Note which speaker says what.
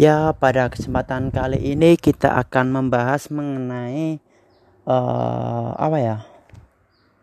Speaker 1: Ya, pada kesempatan kali ini kita akan membahas mengenai uh, apa ya?